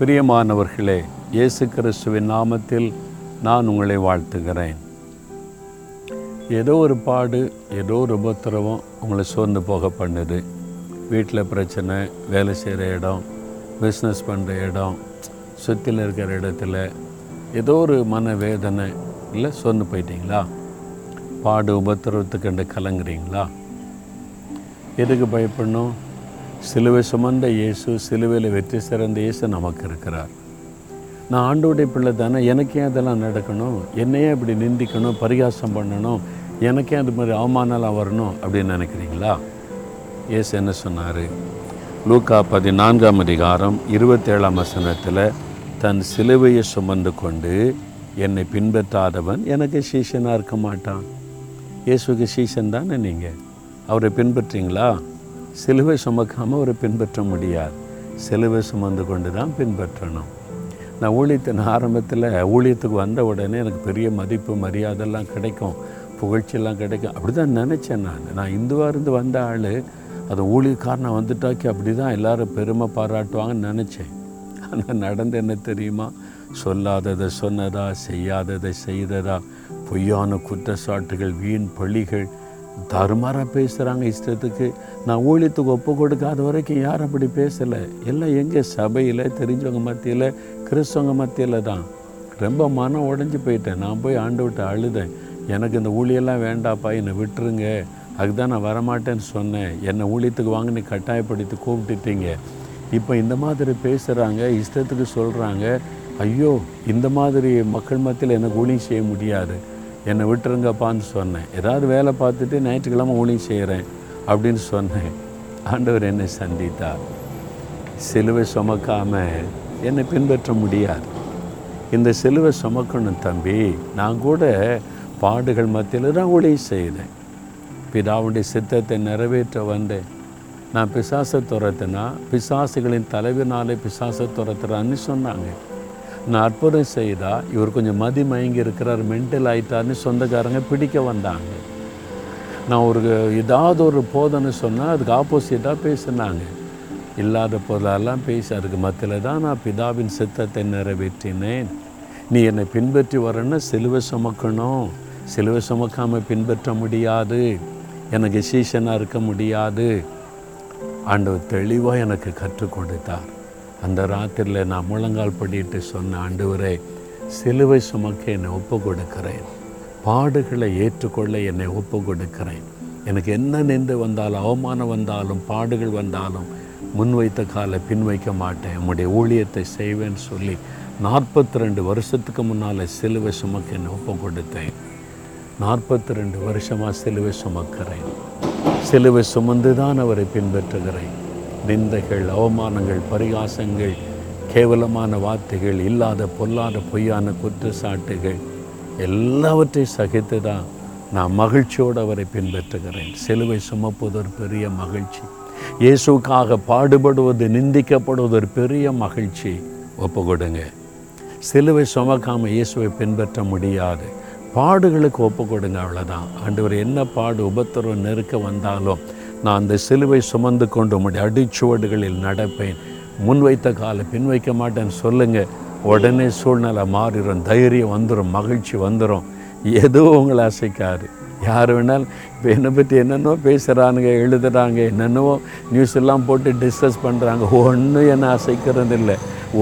பிரியமானவர்களே இயேசு கிறிஸ்துவின் நாமத்தில் நான் உங்களை வாழ்த்துகிறேன். ஏதோ ஒரு பாடு ஏதோ ஒரு உபத்திரவம் உங்களை சோர்ந்து போக பண்ணுது. வீட்டில் பிரச்சனை வேலை செய்கிற இடம் பிஸ்னஸ் பண்ணுற இடம் சுற்றில இருக்கிற இடத்துல ஏதோ ஒரு மன வேதனை இல்லை சோர்ந்து போயிட்டீங்களா? பாடு உபத்திரவத்துக்கு கலங்குறீங்களா? எதுக்கு பயப்படணும்? சிலுவை சுமந்த இயேசு சிலுவையில் வெற்றி சிறந்த இயேசு நமக்கு இருக்கிறார். நான் ஆண்டோடைய பிள்ளை தானே எனக்கே அதெல்லாம் நடக்கணும்? என்னையே இப்படி நிந்திக்கணும் பரிகாசம் பண்ணணும் எனக்கே அது மாதிரி அவமானலாம் வரணும் அப்படின்னு நினைக்கிறீங்களா? இயேசு என்ன சொன்னார்? லூக்கா பதினான்காம் அதிகாரம் இருபத்தேழாம் வசனத்தில் தன் சிலுவையை சுமந்து கொண்டு என்னை பின்பற்றாதவன் எனக்கு சீஷனாக இருக்க மாட்டான். இயேசுக்கு சீசன் தானே நீங்கள் அவரை பின்பற்றிங்களா? சிலுவை சுமக்காமல் அவரை பின்பற்ற முடியாது. சிலுவை சுமந்து கொண்டு தான் பின்பற்றணும். நான் ஊழியத்தின் ஆரம்பத்தில் ஊழியத்துக்கு வந்த உடனே எனக்கு பெரிய மதிப்பு மரியாதைலாம் கிடைக்கும். புகழ்ச்சியெல்லாம் கிடைக்கும். அப்படி தான் நினச்சேன் நான். நான் இந்துவாக இருந்து வந்த ஆள் அது ஊழியக்காரனை வந்துட்டாக்கி அப்படி தான் எல்லோரும் பெருமை பாராட்டுவாங்கன்னு நினச்சேன். ஆனால் நடந்து என்ன தெரியுமா? சொல்லாததை சொன்னதா செய்யாததை செய்ததா பொய்யான குற்றச்சாட்டுகள் வீண் பழிகள் தருமாறாக பேசுகிறாங்க இஷ்டத்துக்கு. நான் ஊழியத்துக்கு ஒப்பு கொடுக்காத வரைக்கும் யாரும் அப்படி பேசலை? எல்லாம் எங்கே சபையில் தெரிஞ்சவங்க மத்தியில் கிறிஸ்தவங்க மத்தியில் தான். ரொம்ப மனம் உடஞ்சி போயிட்டேன். நான் போய் ஆண்டு விட்டு அழுதேன். எனக்கு இந்த ஊழியெல்லாம் வேண்டாப்பா என்னை விட்டுருங்க. அதுதான் நான் வரமாட்டேன்னு சொன்னேன். என்னை ஊழியத்துக்கு வாங்க நீ கட்டாயப்படுத்தி கூப்பிட்டுட்டீங்க. இப்போ இந்த மாதிரி பேசுகிறாங்க இஷ்டத்துக்கு சொல்கிறாங்க ஐயோ இந்த மாதிரி மக்கள் மத்தியில் எனக்கு ஊழியம் செய்ய முடியாது. என்னை விட்டுருங்கப்பான்னு சொன்னேன். ஏதாவது வேலை பார்த்துட்டு ஞாயிற்றுக்கிழமை ஊழியம் செய்கிறேன் அப்படின்னு சொன்னேன். ஆண்டவர் என்னை சந்தித்தார். சிலுவை சுமக்காமல் என்னை பின்பற்ற முடியாது. இந்த சிலுவை சுமக்கணும் தம்பி நான் கூட பாடுகள் மத்தியில் தான் ஊழியம் செய்தேன். பிதாவுடைய சித்தத்தை நிறைவேற்ற வந்தேன். நான் பிசாசை துரத்தினா பிசாசுகளின் தலைவினாலே பிசாசை துரத்துறான்னு சொன்னாங்க. நான் அற்புதம் செய்தால் இவர் கொஞ்சம் மதி மயங்கி இருக்கிறார் மென்டல் ஆயிட்டார்னு சொந்தக்காரங்க பிடிக்க வந்தாங்க. நான் ஒரு ஏதாவது ஒரு போதனை சொன்னால் அதுக்கு ஆப்போசிட்டாக பேசினாங்க. இல்லாத பொருளெல்லாம் பேசி அதுக்கு மத்தியில் தான் நான் பிதாவின் சித்தத்தை நிறைவேற்றினேன். நீ என்னை பின்பற்றி வரேன்னா சிலுவை சுமக்கணும். சிலுவை சுமக்காமல் பின்பற்ற முடியாது. எனக்கு சீசனாக இருக்க முடியாது. ஆண்டவர் தெளிவாக எனக்கு கற்றுக் கொடுத்தார். அந்த ராத்திரியில் நான் முழங்கால் படிட்டு சொன்ன ஆண்டவரே சிலுவை சுமக்க என்னை ஒப்பு கொடுக்கிறேன் பாடுகளை ஏற்றுக்கொள்ள என்னை ஒப்பு கொடுக்கிறேன் எனக்கு என்ன நின்று வந்தாலும் அவமானம் வந்தாலும் பாடுகள் வந்தாலும் முன்வைத்த காலை பின் வைக்க மாட்டேன். உம்முடைய ஊழியத்தை செய்வேன்னு சொல்லி நாற்பத்தி ரெண்டு வருஷத்துக்கு முன்னால் சிலுவை சுமக்க என்னை ஒப்பு கொடுத்தேன் நாற்பத்தி ரெண்டு வருஷமாக சிலுவை சுமக்கிறேன். சிலுவை சுமந்து தான் அவரை பின்பற்றுகிறேன். நிந்தைகள் அவமானங்கள் பரிகாசங்கள் கேவலமான வார்த்தைகள் இல்லாத பொல்லாத பொய்யான குற்றச்சாட்டுகள் எல்லாவற்றையும் சகித்து தான் நான் மகிழ்ச்சியோடு அவரை பின்பற்றுகிறேன். சிலுவை சுமப்பது ஒரு பெரிய மகிழ்ச்சி. இயேசுக்காக பாடுபடுவது நிந்திக்கப்படுவது ஒரு பெரிய மகிழ்ச்சி. ஒப்பு கொடுங்க சிலுவை சுமக்காமல் இயேசுவை பின்பற்ற முடியாது. பாடுகளுக்கு ஒப்பு கொடுங்க அவ்வளோதான் ஆண்டவர் என்ன பாடு உபத்திரம் நெருக்க வந்தாலும் நான் அந்த சிலுவை சுமந்து கொண்டு உம்முடைய அடிச்சுவடுகளில் நடப்பேன். முன்வைத்த காலை பின் வைக்க மாட்டேன்னு சொல்லுங்கள் உடனே சூழ்நிலை மாறிடும். தைரியம் வந்துடும் மகிழ்ச்சி வந்துடும் எதுவும் உங்களை அசைக்காது. யார் வேணாலும் இப்போ என்னை பற்றி என்னென்னோ பேசுகிறானுங்க எழுதுகிறாங்க என்னென்னவோ நியூஸ் எல்லாம் போட்டு டிஸ்கஸ் பண்ணுறாங்க ஒன்றும் என்னை அசைக்கிறதில்லை.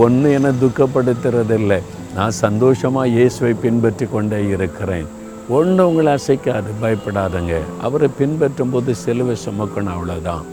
ஒன்றும் என்னை துக்கப்படுத்துறதில்லை. நான் சந்தோஷமாக இயேசுவை பின்பற்றி கொண்டே இருக்கிறேன். ஒன்று உங்களை அசைக்காது பயப்படாதங்க. அவரை பின்பற்றும் போது சிலுவை சுமக்கணும் அவ்வளோதான்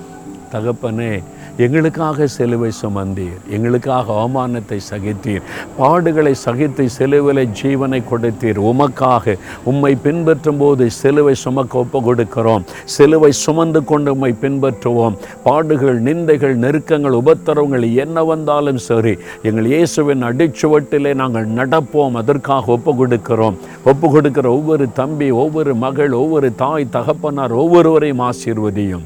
தகப்பனே எங்களுக்காக சிலுவை சுமந்தீர் எங்களுக்காக அவமானத்தை சகித்தீர் பாடுகளை சகித்து சிலுவிலை ஜீவனை கொடுத்தீர். உமக்காக உம்மை பின்பற்றும் போது சிலுவை சுமக்க ஒப்பு கொடுக்கிறோம் சிலுவை சுமந்து கொண்டு உம்மை பின்பற்றுவோம். பாடுகள் நிந்தைகள் நெருக்கங்கள் உபத்திரவங்கள் என்ன வந்தாலும் சரி எங்கள் இயேசுவின் அடிச்சுவட்டிலே நாங்கள் நடப்போம். அதற்காக ஒப்பு கொடுக்கிறோம் ஒப்பு கொடுக்கிற ஒவ்வொரு தம்பி ஒவ்வொரு மகள் ஒவ்வொரு தாய் தகப்பனார் ஒவ்வொருவரையும் ஆசீர்வதியும்.